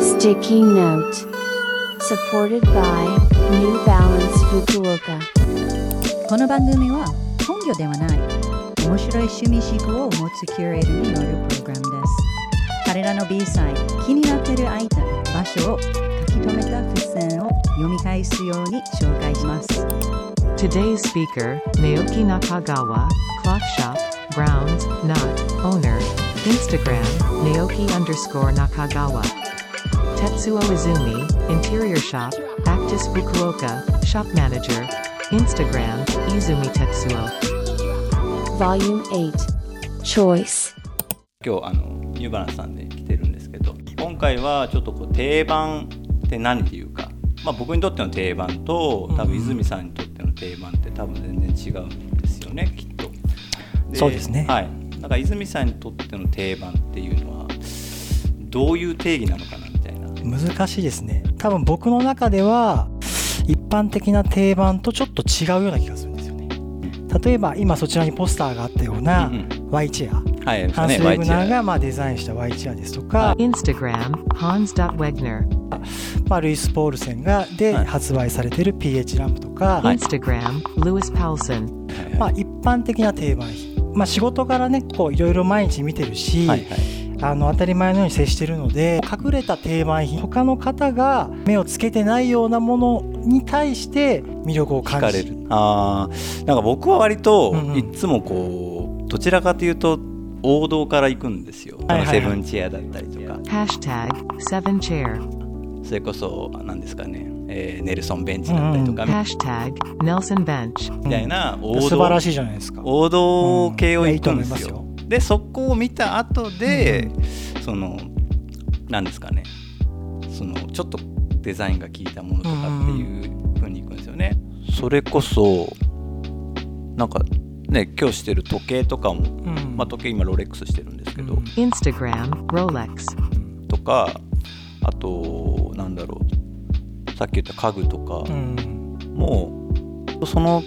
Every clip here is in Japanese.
Sticky Note Supported by New Balance Fukuoka この番組は本業ではない面白い趣味思考を持つキュレーターによるプログラムです彼らの B サイ気になっているアイテム場所を書き留めた付箋を読み返すように紹介します Today's speaker, Naoki Nakagawa, Cloth Shop, Browns, Not, Owner, Instagram, Naoki underscore Nakagawa. Tetsuo Izumi, Interior Shop, Actis Fukuoka, Shop Manager, Instagram, Izumi Tetsuo. Volume 8 Choice 今日あのニューバランスさんで来てるんですけど今回はちょっとこう定番って何っていうか、まあ、僕にとっての定番と多分泉さんにとっての定番って多分全然違うんですよねきっと。そうですねはい、だから泉さんにとっての定番っていうのはどういう定義なのかな。難しいですね。多分僕の中では一般的な定番とちょっと違うような気がするんですよね。例えば今そちらにポスターがあったようなうん Y チェア、はい、ハンス・ウねェグナーがまあデザインした Y チェアですとか、Instagram, Hans.Wegner. まあ、ルイス・ポールセンがではい。発売されている PH ランプとか、はい。Instagram, Lewis Paulson. はいまあ、一般的な定番。品、まあ、仕事からねこういろいろ毎日見てるし、はいはいあの当たり前のように接してるので隠れた定番品他の方が目をつけてないようなものに対して魅力を聞か感じる。れる。あー。なんか僕は割とうんうん。いつもこうどちらかというと王道から行くんですよ、はいはいはい。セブンチェアだったりとか。Hashtag, 7 chair. それこそ何ですかね、えーネルソンベンチだったりとか、Nelson Bench. みたいな王道素晴らしいじゃないですか。王道系を行くんですうん。いやいいとよ。でそこを見た後で、その何ですかね。そのちょっとデザインが効いたものとかっていう風にいくんですよね。それこそなんかね今日してる時計とかも、うん。まあ、時計今ロレックスしてるんですけど、うん。Instagram, Rolex. とかあとなんだろう。さっき言った家具とか、うん。もうその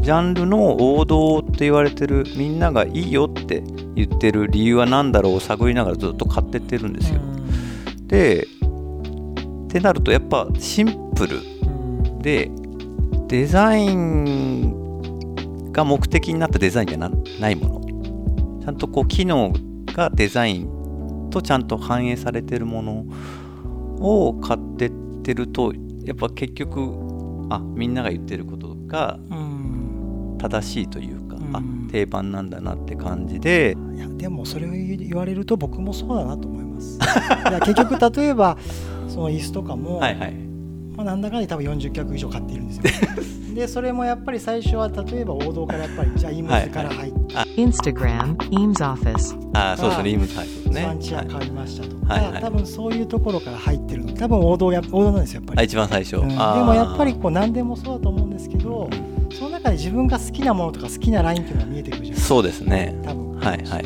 ジャンルの王道って言われてるみんながいいよって言ってる理由は何だろうを探りながらずっと買ってってるんですよ。でってなるとやっぱシンプル。うん。でデザインが目的になったデザインじゃなないもの。ちゃんとこう機能がデザインとちゃんと反映されてるものを買ってってるとやっぱ結局あみんなが言ってることがうん正しいというか、うん。あ定番なんだなって感じで。いやでもそれを言われると僕もそうだなと思います。いや結局例えばその椅子とかも、はいはい。まあ、なんだかんだ多分40脚以上買っているんですよ。でそれもやっぱり最初は例えば王道からやっぱりじゃあイームズから入って、Office. あそうですねイームズはいそうですね。スワンチェアはい買いましたとか、はいはい。多分そういうところから入ってるの多分王道や王道なんですよやっぱあり。一番最初、うん。でもやっぱりこう何でもそうだと思うんですけど、自分が好きなものとか好きなラインっていうのが見えてくるじゃないですかそうですね。多分、はいはいはい。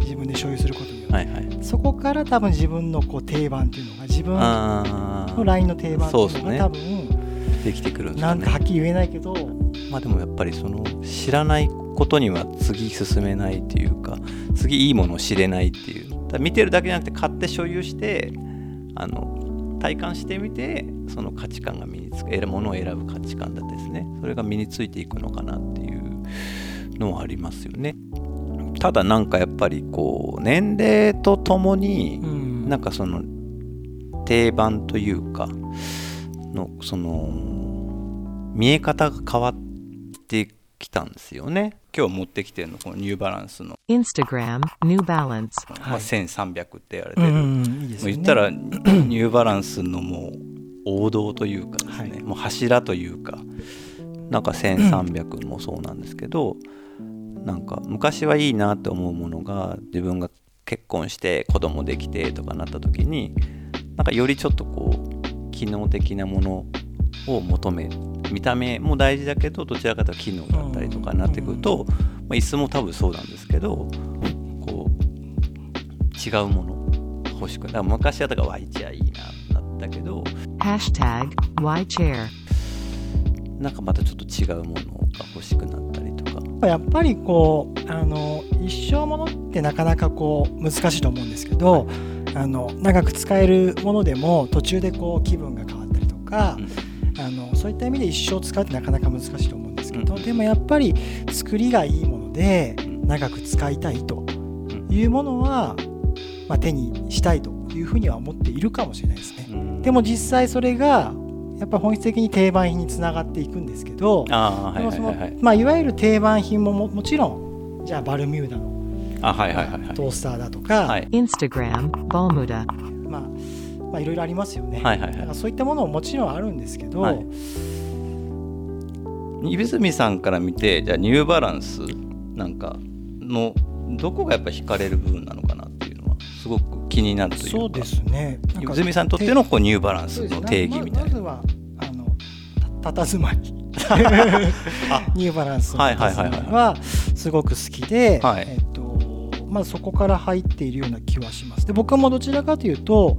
自分で所有することによって、はいはい。そこから多分自分のこう定番っていうのが自分のラインの定番っていうのそうですね。が多分できてくるんですなんかはっきり言えないけど、まあでもやっぱりその知らないことには次進めないっていうか次いいものを知れないっていう。見てるだけじゃなくて買って所有してあの体感してみてその価値観が身につくものを選ぶ価値観だですね。それが身についていくのかなっていうのはありますよね。ただなんかやっぱりこう年齢とともに、うん。なんかその定番というかのその見え方が変わってきたんですよね今日持ってきてるのこのニューバランスの、Instagram, New Balance. まあ、1300って言われてる、うんもうんいう言ったら ニューバランスのもう王道というかですね、はい。もう柱というかなんか1300もそうなんですけど、なんか昔はいいなって思うものが自分が結婚して子供できてとかなった時になんかよりちょっとこう機能的なものを求める見た目も大事だけどどちらかというと機能だったりとかになってくると、まあ、椅子も多分そうなんですけどこう違うもの欲しくだから昔はだから Y チェアいいななったけど Hashtag, Y chair. なんかまたちょっと違うものが欲しくなったりとか。やっぱりこうあの一生ものってなかなかこう難しいと思うんですけどあの長く使えるものでも途中でこう気分が変わったりとか、あのそういった意味で一生使うってなかなか難しいと思うんですけど、うん。でもやっぱり作りがいいもので長く使いたいというものは、まあ、手にしたいというふうには思っているかもしれないですね。うん。でも実際それがやっぱ本質的に定番品につながっていくんですけど、ああはいわゆる定番品もももちろんじゃあバルミューダのあはいはいはいはい。トースターだとか、はい。Instagram, Balmuda. まあまあいろいろありますよね、はいはいはい。そういったものももちろんあるんですけど、はい。指住さんから見てじゃあニューバランスなんかのどこがやっぱ惹かれる部分なのかなっていうのはすごく気になるというか。そうですね。指住さんにとってのこうニューバランスの定義みたいな。ままずはあのたたずまい。ニューバランスのはいはい佇はいはい。まいはすごく好きで、はい。えっとまあ、そこから入っているような気はします。で僕もどちらかというと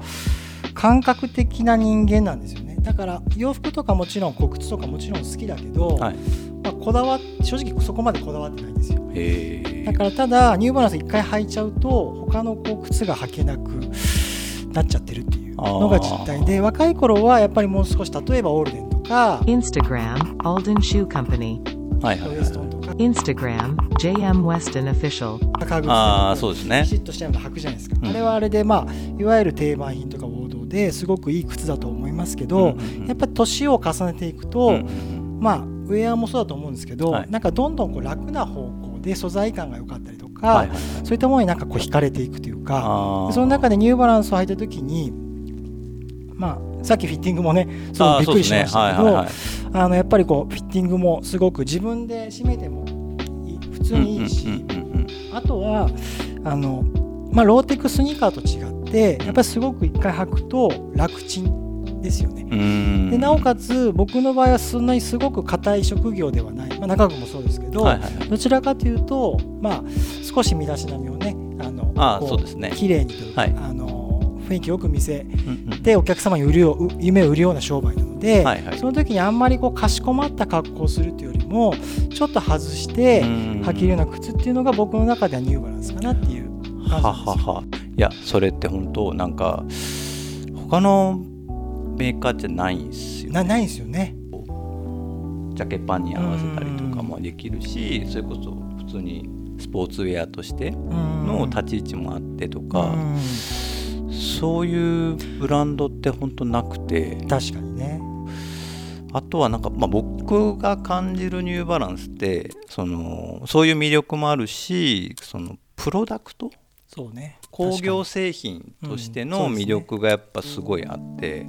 感覚的な人間なんですよね。だから洋服とかもちろん骨靴とかもちろん好きだけど、はい。まあ、こだわ正直そこまでこだわってないんですよ。だからただニューバランス一回履いちゃうと他のこう靴が履けなくなっちゃってるっていうのが実態。で若い頃はやっぱりもう少し例えばオールデンとか Instagram, Alden Shoe Company. ウはいはいはい。エストンとか。Instagram, JM Weston Official. 革靴ああそうですね。ピシッとしたような履くじゃないですか、うん。あれはあれでまあいわゆる定番品とかですごくいい靴だと思いますけど、やっぱり年を重ねていくと、まあウェアもそうだと思うんですけど、はい。なんかどんどんこう楽な方向で素材感が良かったりとか、はいはいはい。そういったものになんかこう惹かれていくというかその中でニューバランスを履いた時にまあさっきフィッティングもねすごくびっくりしましたけどね。はいはいはい。あのやっぱりこうフィッティングもすごく自分で締めてもいい普通にいいし、あとはあの、まあ、ローテクスニーカーと違ってやっぱりすごく一回履くと楽ちんですよね。うん。でなおかつ僕の場合はそんなにすごく硬い職業ではない、まあ、中君もそうですけど、はいはいはい。どちらかというと、まあ、少し身だしなみをねあのあそうですね。綺麗にというか、はい。あの雰囲気よく見せてお客様に売るよう夢を売るような商売なので、はいはい。その時にあんまりこうかしこまった格好をするというよりもちょっと外してうん。履けるような靴っていうのが僕の中ではニューバランスかなっていう感はじですよ。ははいやそれって本当なんか他のメーカーじゃないんですよなないんですよね。ジャケパンに合わせたりとかもできるしそれこそ普通にスポーツウェアとしての立ち位置もあってとかうん。そういうブランドって本当なくて。確かにね。あとはなんか、まあ、僕が感じるニューバランスってそのそういう魅力もあるしそのプロダクトそうね。工業製品としての魅力がやっぱすごいあって、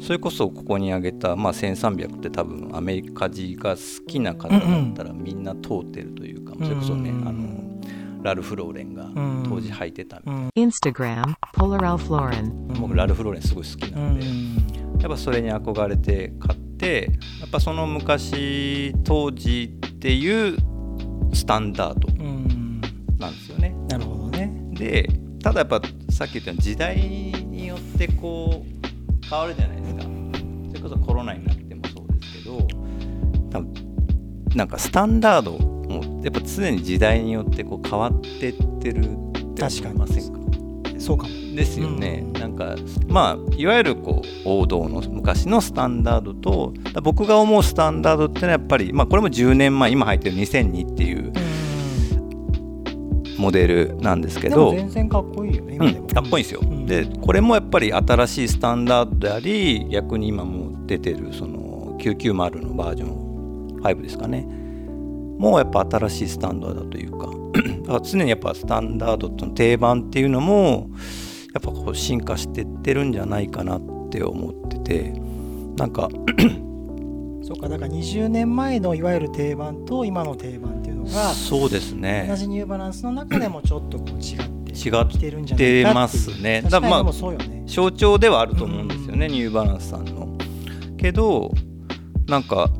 それこそここに挙げた、まあ、1300って多分アメリカ人が好きな方だったらみんな通ってるというか、それこそね、うんあのラルフ・ローレンが当時履いてたみたいな、Instagram, Polar Ralph Lauren. 僕ラルフ・ローレンすごい好きうなんで、んやっぱそれに憧れて買ってやっぱその昔当時っていうスタンダードうんなんですよね。なるほどね。でただやっぱさっき言ったように時代によってこう変わるじゃないですか。それこそコロナになってもそうですけど多分なんかスタンダードもやっぱ常に時代によってこう変わってってるって確かに思いませんか？そうかも。ですよね、うん。なんかまあいわゆるこう王道の昔のスタンダードと僕が思うスタンダードってのはやっぱりまあこれも10年前今入ってる2002っていうモデルなんですけど全然かっこいいよね。うん、かっこいいんですよ、うん。でこれもやっぱり新しいスタンダードであり逆に今もう出てるその990のバージョン5ですかね。もうやっぱ新しいスタンダードだというか 常にやっぱスタンダードとの定番っていうのもやっぱこう進化してってるんじゃないかなって思っててなんか そうかだから20年前のいわゆる定番と今の定番がそうですね。同じニューバランスの中でもちょっとこう違って違きてるんじゃないかますねだまあね。象徴ではあると思うんですよね、うん。ニューバランスさんの。けどなんか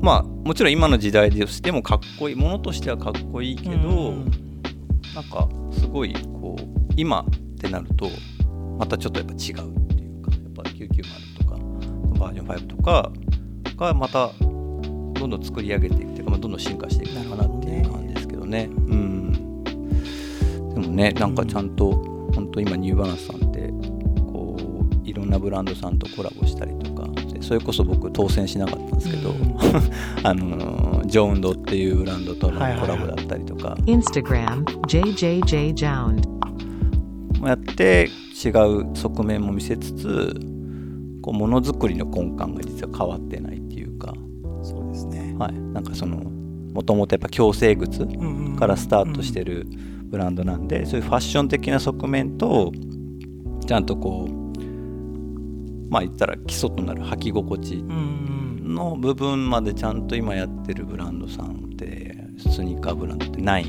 まあもちろん今の時代でしてもかっこいいものとしてはかっこいいけど、うん。なんかすごいこう今ってなるとまたちょっとやっぱ違うっていうかやっぱ990とかバージョン5とかがまたどんどん作り上げていくっていうか、まあ、どんどん進化していくのかなってね。うん。でもねなんかちゃんと本当今ニューバランスさんってブランドさんとコラボしたりとかでそれこそ僕当選しなかったんですけど、うん。あのジョウンドっていうブランドとのコラボだったりとか、Instagram, JJJJound. やって違う側面も見せつつこうものづくりの根幹が実は変わってないっていうか、そうですね。はい、なんかそのもともとやっぱ矯正靴からスタートしてるブランドなんで、そういうファッション的な側面とちゃんとこうまあ言ったら基礎となる履き心地の部分までちゃんと今やってるブランドさんってスニーカーブランドってない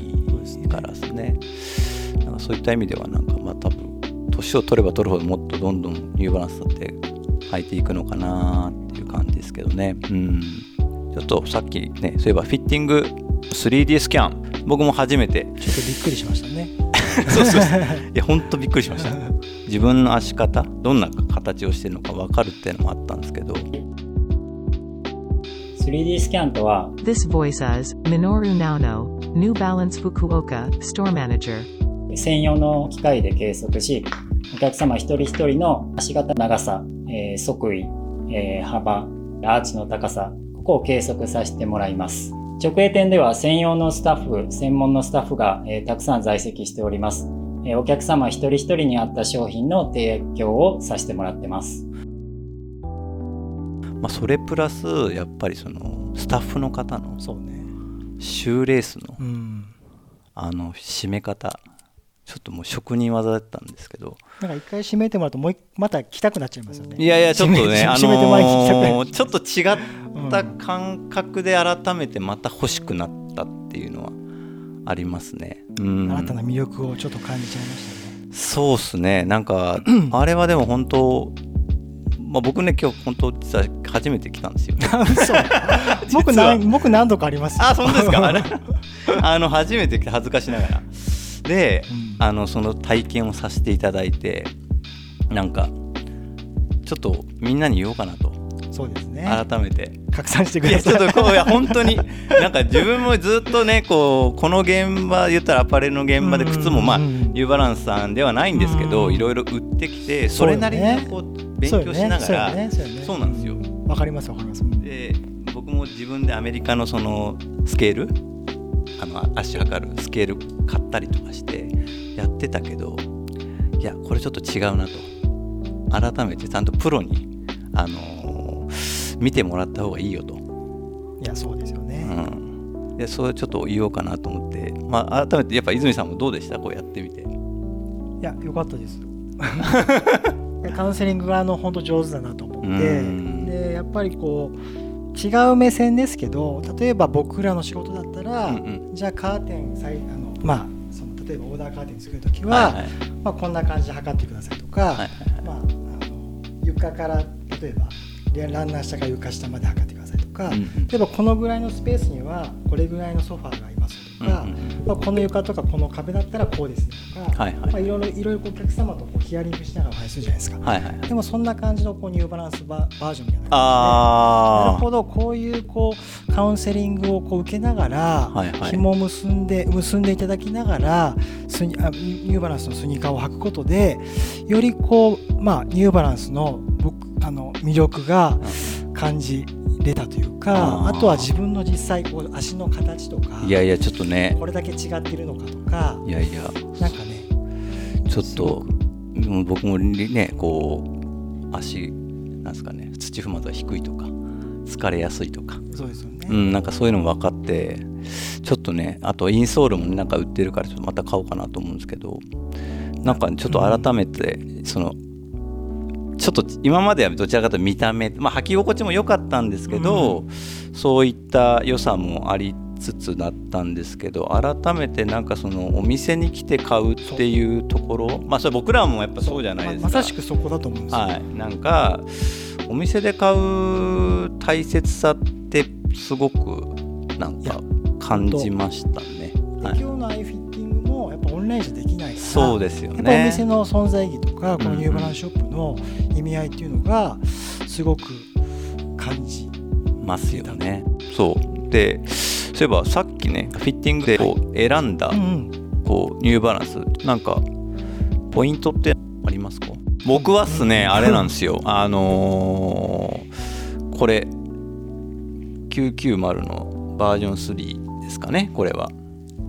からですね。なんかそういった意味ではなんかまあ多分年を取れば取るほどもっとどんどんニューバランスだって履いていくのかなっていう感じですけどね。うんちょっとさっきねそういえばフィッティング 3D スキャン。僕も初めて。ちょっとびっくりしましたね。そうそうそう。いやほんとびっくりしました。自分の足型どんな形をしてるのか分かるっていうのもあったんですけど。3D スキャンとは This voice is Minoru Naono, New Balance Fukuoka, Store Manager. 専用の機械で計測しお客様一人一人の足型長さ、えー側位、えー幅アーチの高さここを計測させてもらいます。直営店では専用のスタッフ専門のスタッフが、えーたくさん在籍しております、えーお客様一人一人に合った商品の提供をさせてもらってます。まあ、それプラスやっぱりそのスタッフの方のそうねシューレースのうん。あの締め方ちょっともう職人技だったんですけど。なんか一回閉めてもらうともう一また来たくなっちゃいますよね。いやいやちょっとねあのっーちょっと違った感覚で改めてまた欲しくなったっていうのはありますね。うん。新たな魅力をちょっと感じちゃいましたね。そうっすね。なんか あれはでも本当まあ、僕ね今日本当実は初めて来たんですよ。僕何僕何度かありますよ。あ、本当ですか？あ れあの 初めて来て恥ずかしながら。で、うん。あのその体験をさせていただいて、なんかちょっとみんなに言おうかなと。そうですね。改めて。拡散してくいやださい。ちょっとこういや本当になんか自分もずっとねこうこの現場言ったらアパレルの現場で靴もまあうん。ニューバランスさんではないんですけどうん。いろいろ売ってきてそれなりにこう勉強しながらそうなんですよ。わかりますわかります。で僕も自分でアメリカのそのスケール？あの足測るスケール買ったりとかしてやってたけどいやこれちょっと違うなと。改めてちゃんとプロに、あのー見てもらった方がいいよと、いやそうですよね、うん、でそれちょっと言おうかなと思って、まあ、改めてやっぱ泉さんもどうでした？こうやってみて。いや良かったです。カウンセリングがあの本当上手だなと思って。うん。でやっぱりこう違う目線ですけど例えば僕らの仕事だったら、うんうん。じゃあカーテンさいあのまあその例えばオーダーカーテン作るときは、はいはい。まあ、こんな感じで測ってくださいとか、はいはい。まあ、あの床から例えばランナー下から床下まで測ってくださいとか、うんうん。例えばこのぐらいのスペースにはこれぐらいのソファーがありますとか、うんうん。まあ、この床とかこの壁だったらこうですねとか、はいはい。まあ、いろいろいろいろお客様とこうヒアリングしながらお話しするじゃないですか、はいはいでもそんな感じのこうニューバランスババージョンみたいな。感じでなるあほどこういうこうカウンセリングをこう受けながら、はいはい。紐を結んで結んでいただきながらスニあニューバランスのスニーカーを履くことでよりこう、まあ、ニューバランスの僕あの魅力が感じれたというかあとは自分の実際こう足の形とかいやいやちょっとね。これだけ違ってるのかとかいやいや。なんかねちょっとうん僕もねこう足なんですかね土踏まずは低いとか疲れやすいとか、そうですよね。うん、なんかそういうのも分かってちょっとねあとインソールもなんか売ってるからちょっとまた買おうかなと思うんですけどなんかちょっと改めてそのちょっと今まではどちらかというと見た目、まあ、履き心地も良かったんですけど、そういった良さもありつつだったんですけど改めてなんかそのお店に来て買うっていうところまあそれ僕らもやっぱそうじゃないですか。ままさしくそこだと思うんですよ。はい、なんかお店で買う大切さってすごくなんか感じましたね。ではい、今日のアイフィッティングもやっぱオンラインじゃできないからそうですよやっぱおね。店の存在意義とかこのうんニューバランスショップの意味合いっていうのがすごく感じますよね。そうでそういえばさっきねフィッティングでこう選んだこうニューバランス。なんかポイントってありますか？僕はっすねあれなんですよ。あのーこれ990のバージョン3ですかねこれは。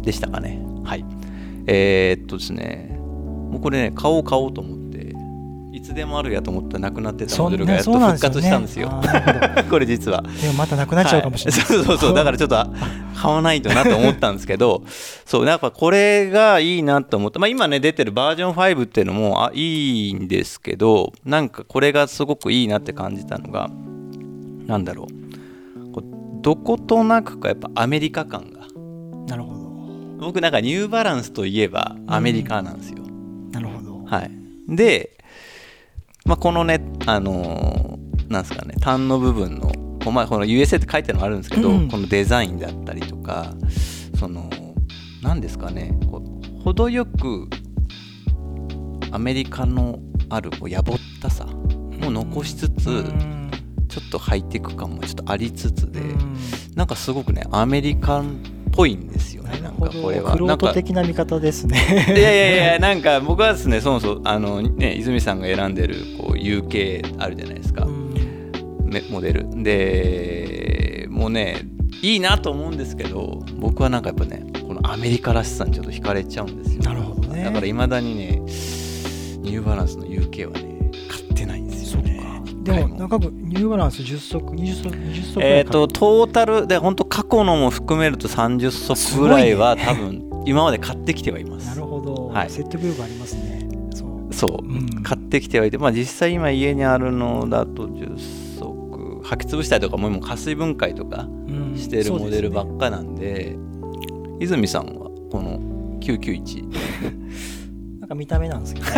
でしたかね。はい。えーっとですねもうこれね買おう買おうと思っていつでもあるやと思ったらなくなってたモデルがやっと復活したんですよ。あーなるほど。これ実は。でもまたなくなっちゃうかもしれない、はい。そうそうそう。だからちょっとあ買わないとなと思ったんですけど そうやっぱこれがいいなと思って、まあ、今ね出てるバージョン5っていうのもあいいんですけどなんかこれがすごくいいなって感じたのがなんだろう。こうどことなくかやっぱアメリカ感が。なるほど。僕なんかニューバランスといえばアメリカなんですよ、なるほど。はい、で、まあ、このね、あのーなんですかね、端の部分の、まあ、この USA って書いてあるのもあるんですけど、うん。このデザインだったりとか、その、なんですかね、こう程よくアメリカのあるこうやぼったさを残しつつ、うん。ちょっとハイテク感もちょっとありつつで、うん。なんかすごくね、アメリカンっぽいんですよ。ね、かこれは。クローなト的な見方ですねいやいやいや、なんか僕はですね、そもそもあの、ね、泉さんが選んでるこう UK あるじゃないですか、うんめモデル。で、もうね、いいなと思うんですけど、僕はなんかやっぱね、このアメリカらしさにちょっと惹かれちゃうんですよ。なるほどねだからいまだにね、ニューバランスの UK はね、で一回も中分ニューバランス10足20足20足ぐらいえっ、と、トータルで、本当過去のも含めると30足ぐらいは、多分、今まで買ってきてはいます。なるほど、はい。説得力ありますね。そう。そう、うん。買ってきてはいて、まあ、実際今家にあるのだと10足。履き潰したりとかももう加水分解とかうん。してるモデルばっかなんで,、泉さんはこの991ですねなんか見た目なんですけど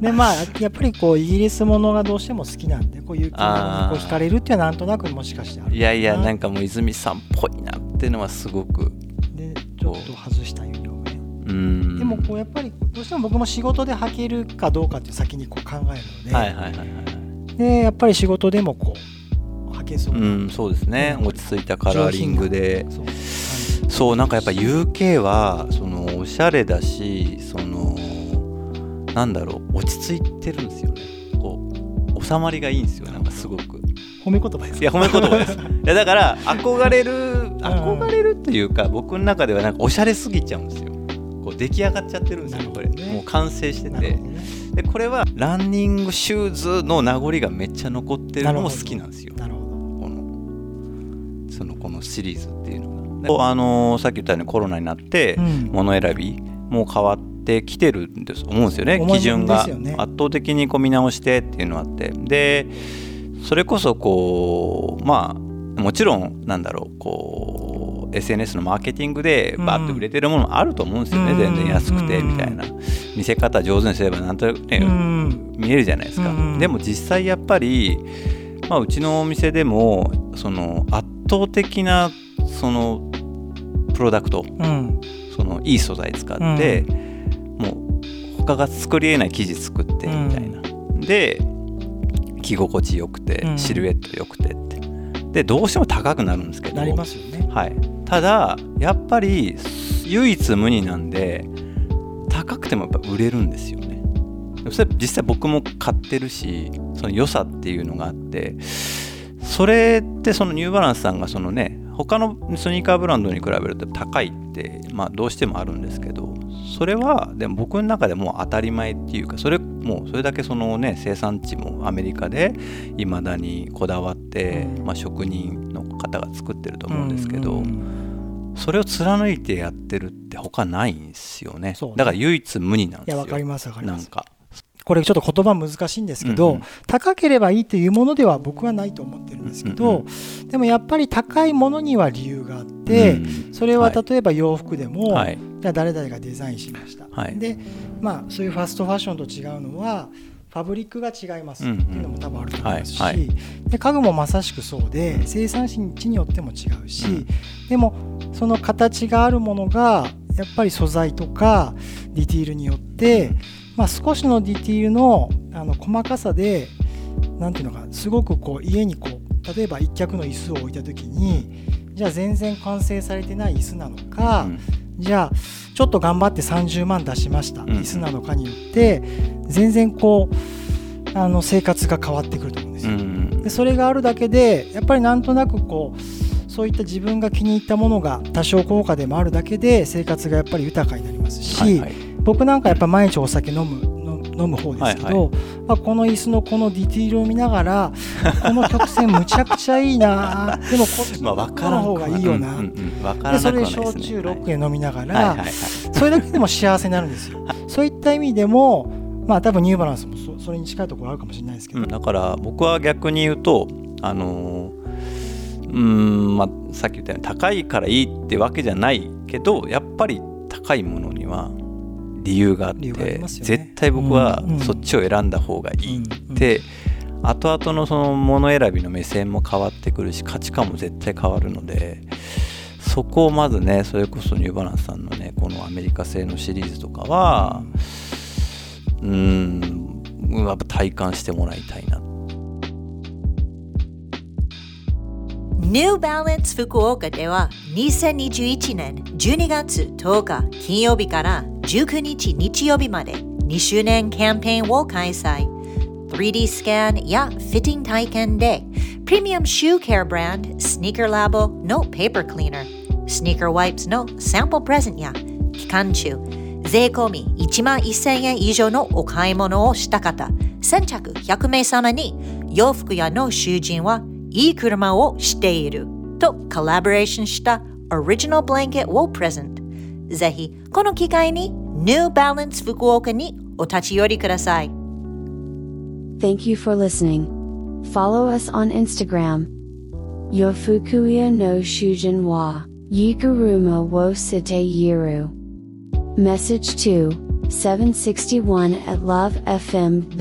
でまあやっぱりこうイギリスものがどうしても好きなんでこういうこう惹かれるっていうのはなんとなくもしかしてあるいやいやなんかかもう泉さんっぽいなっていうのはすごく。でちょっと外したユニフォームね。うん。でもこうやっぱりどうしても僕も仕事で履けるかどうかっていう先にこう考えるので,、はいはいはいはいでやっぱり仕事でもこう履けそう。な、うんそうですね。落ち着いたカラーリングで。そう。そうなんかやっぱ UK はそのおしゃれだしそのなんだろう落ち着いてるんですよね。こう収まりがいいんですよなんかすごく。褒め言葉ですいや褒め言葉です。いやだから憧れる憧れるっていうか僕の中ではなんかおしゃれすぎちゃうんですよ。こう出来上がっちゃってるんですよこれ。ねもう完成してて。ね。でこれはランニングシューズの名残がめっちゃ残ってるのも好きなんですよ。なるほど。このそのこのシリーズっていうのが。であのーさっき言ったようにコロナになってうん。物選びも変わってきてるんです思うんですよね思います基準が。圧倒的にこう見直してっていうのがあって。でそれこそこうまあもちろんなんだろうこう SNS のマーケティングでバッと売れてるものもあると思うんですよね、うん。全然安くてうん。みたいな。見せ方上手にすればなんとなくね、うん。見えるじゃないですか、うん。でも実際やっぱり、まあ、うちのお店でもその圧倒的なそのプロダクトうん。そのいい素材使って、もう他が作りえない生地作ってみたいな、で着心地よくてうん。シルエットよくてって。でどうしても高くなるんですけど。なりますよね。はい、ただやっぱり唯一無二なんで高くてもやっぱ売れるんですよね。それ実際僕も買ってるしその良さっていうのがあってそれってそのニューバランスさんがそのね他のスニーカーブランドに比べると高いってまあどうしてもあるんですけどそれはでも僕の中でもう当たり前っていうかそれもうそれだけそのね生産地もアメリカでいまだにこだわって、うん。まあ、職人の方が作ってると思うんですけど、うんそれを貫いてやってるって他ないんですよね。ね。だから唯一無二なんいですよ。やわかりますわかります。なんかこれちょっと言葉難しいんですけど、うんうん。高ければいいというものでは僕はないと思ってるんですけど、うんでもやっぱり高いものには理由があって、うんそれははい。例えば洋服でも、はい。じゃあ誰々がデザインしました、はい。でまあそういうファストファッションと違うのはファブリックが違いますっていうのも多分あると思いますし、はい。はい。で家具もまさしくそうで生産地によっても違うし、うん。でもその形があるものがやっぱり素材とかディティールによって、まあ、少しのディティールのあの細かさでなんていうのかすごくこう家にこう例えば一脚の椅子を置いた時にじゃあ全然完成されてない椅子なのか、うん。じゃあちょっと頑張って30万出しました、ん。椅子なのかによって全然こうあの生活が変わってくると思うんですよ。うん。でそれがあるだけでやっぱりなんとなくこうそういった自分が気に入ったものが多少高価でもあるだけで生活がやっぱり豊かになりますし、はいはい僕なんかやっぱ毎日お酒飲むの飲む方ですけど、はいまあ、この椅子のこのディティールを見ながらこの曲線むちゃくちゃいいな でもこっちまあの方がいいよな、うんうでそれで焼酎6円飲みながら、はいはいはい。それだけでも幸せになるんですよ。そういった意味でもまあ多分ニューバランスもそそれに近いところあるかもしれないですけど、うん、だから僕は逆に言うとあのーうーんまあさっき言ったように高いからいいってわけじゃないけどやっぱり高いものには理由があってね。絶対僕はうんうん。そっちを選んだ方がいい。っうん。て、後々のそのもの選びの目線も変わってくるし価値観も絶対変わるのでそこをまずねそれこそニューバランスさんのねこのアメリカ製のシリーズとかはうーんやっぱ体感してもらいたいな。New Balance 福岡では2021年12月10日金曜日から19日日曜日まで。2周年キャンペーンを開催。3D スキャンやフィッティング体験でプレミアムシューケアブランドスニーカーラボのペーパークリーナースニーカーワイプスのサンプルプレゼントや期間中税込み1万1000円以上のお買い物をした方。先着100名様に洋服屋の囚人はいい車をしている。とコラボレーションしたオリジナルブランケットをプレゼント。ぜひこの機会に New Balance 福岡にお立ち寄りください Thank you for listening. Follow us on Instagram. Yofukuya no Shujin wa Yikaruma wo Site Yiru. Message to 761 at lovefm.co.jp.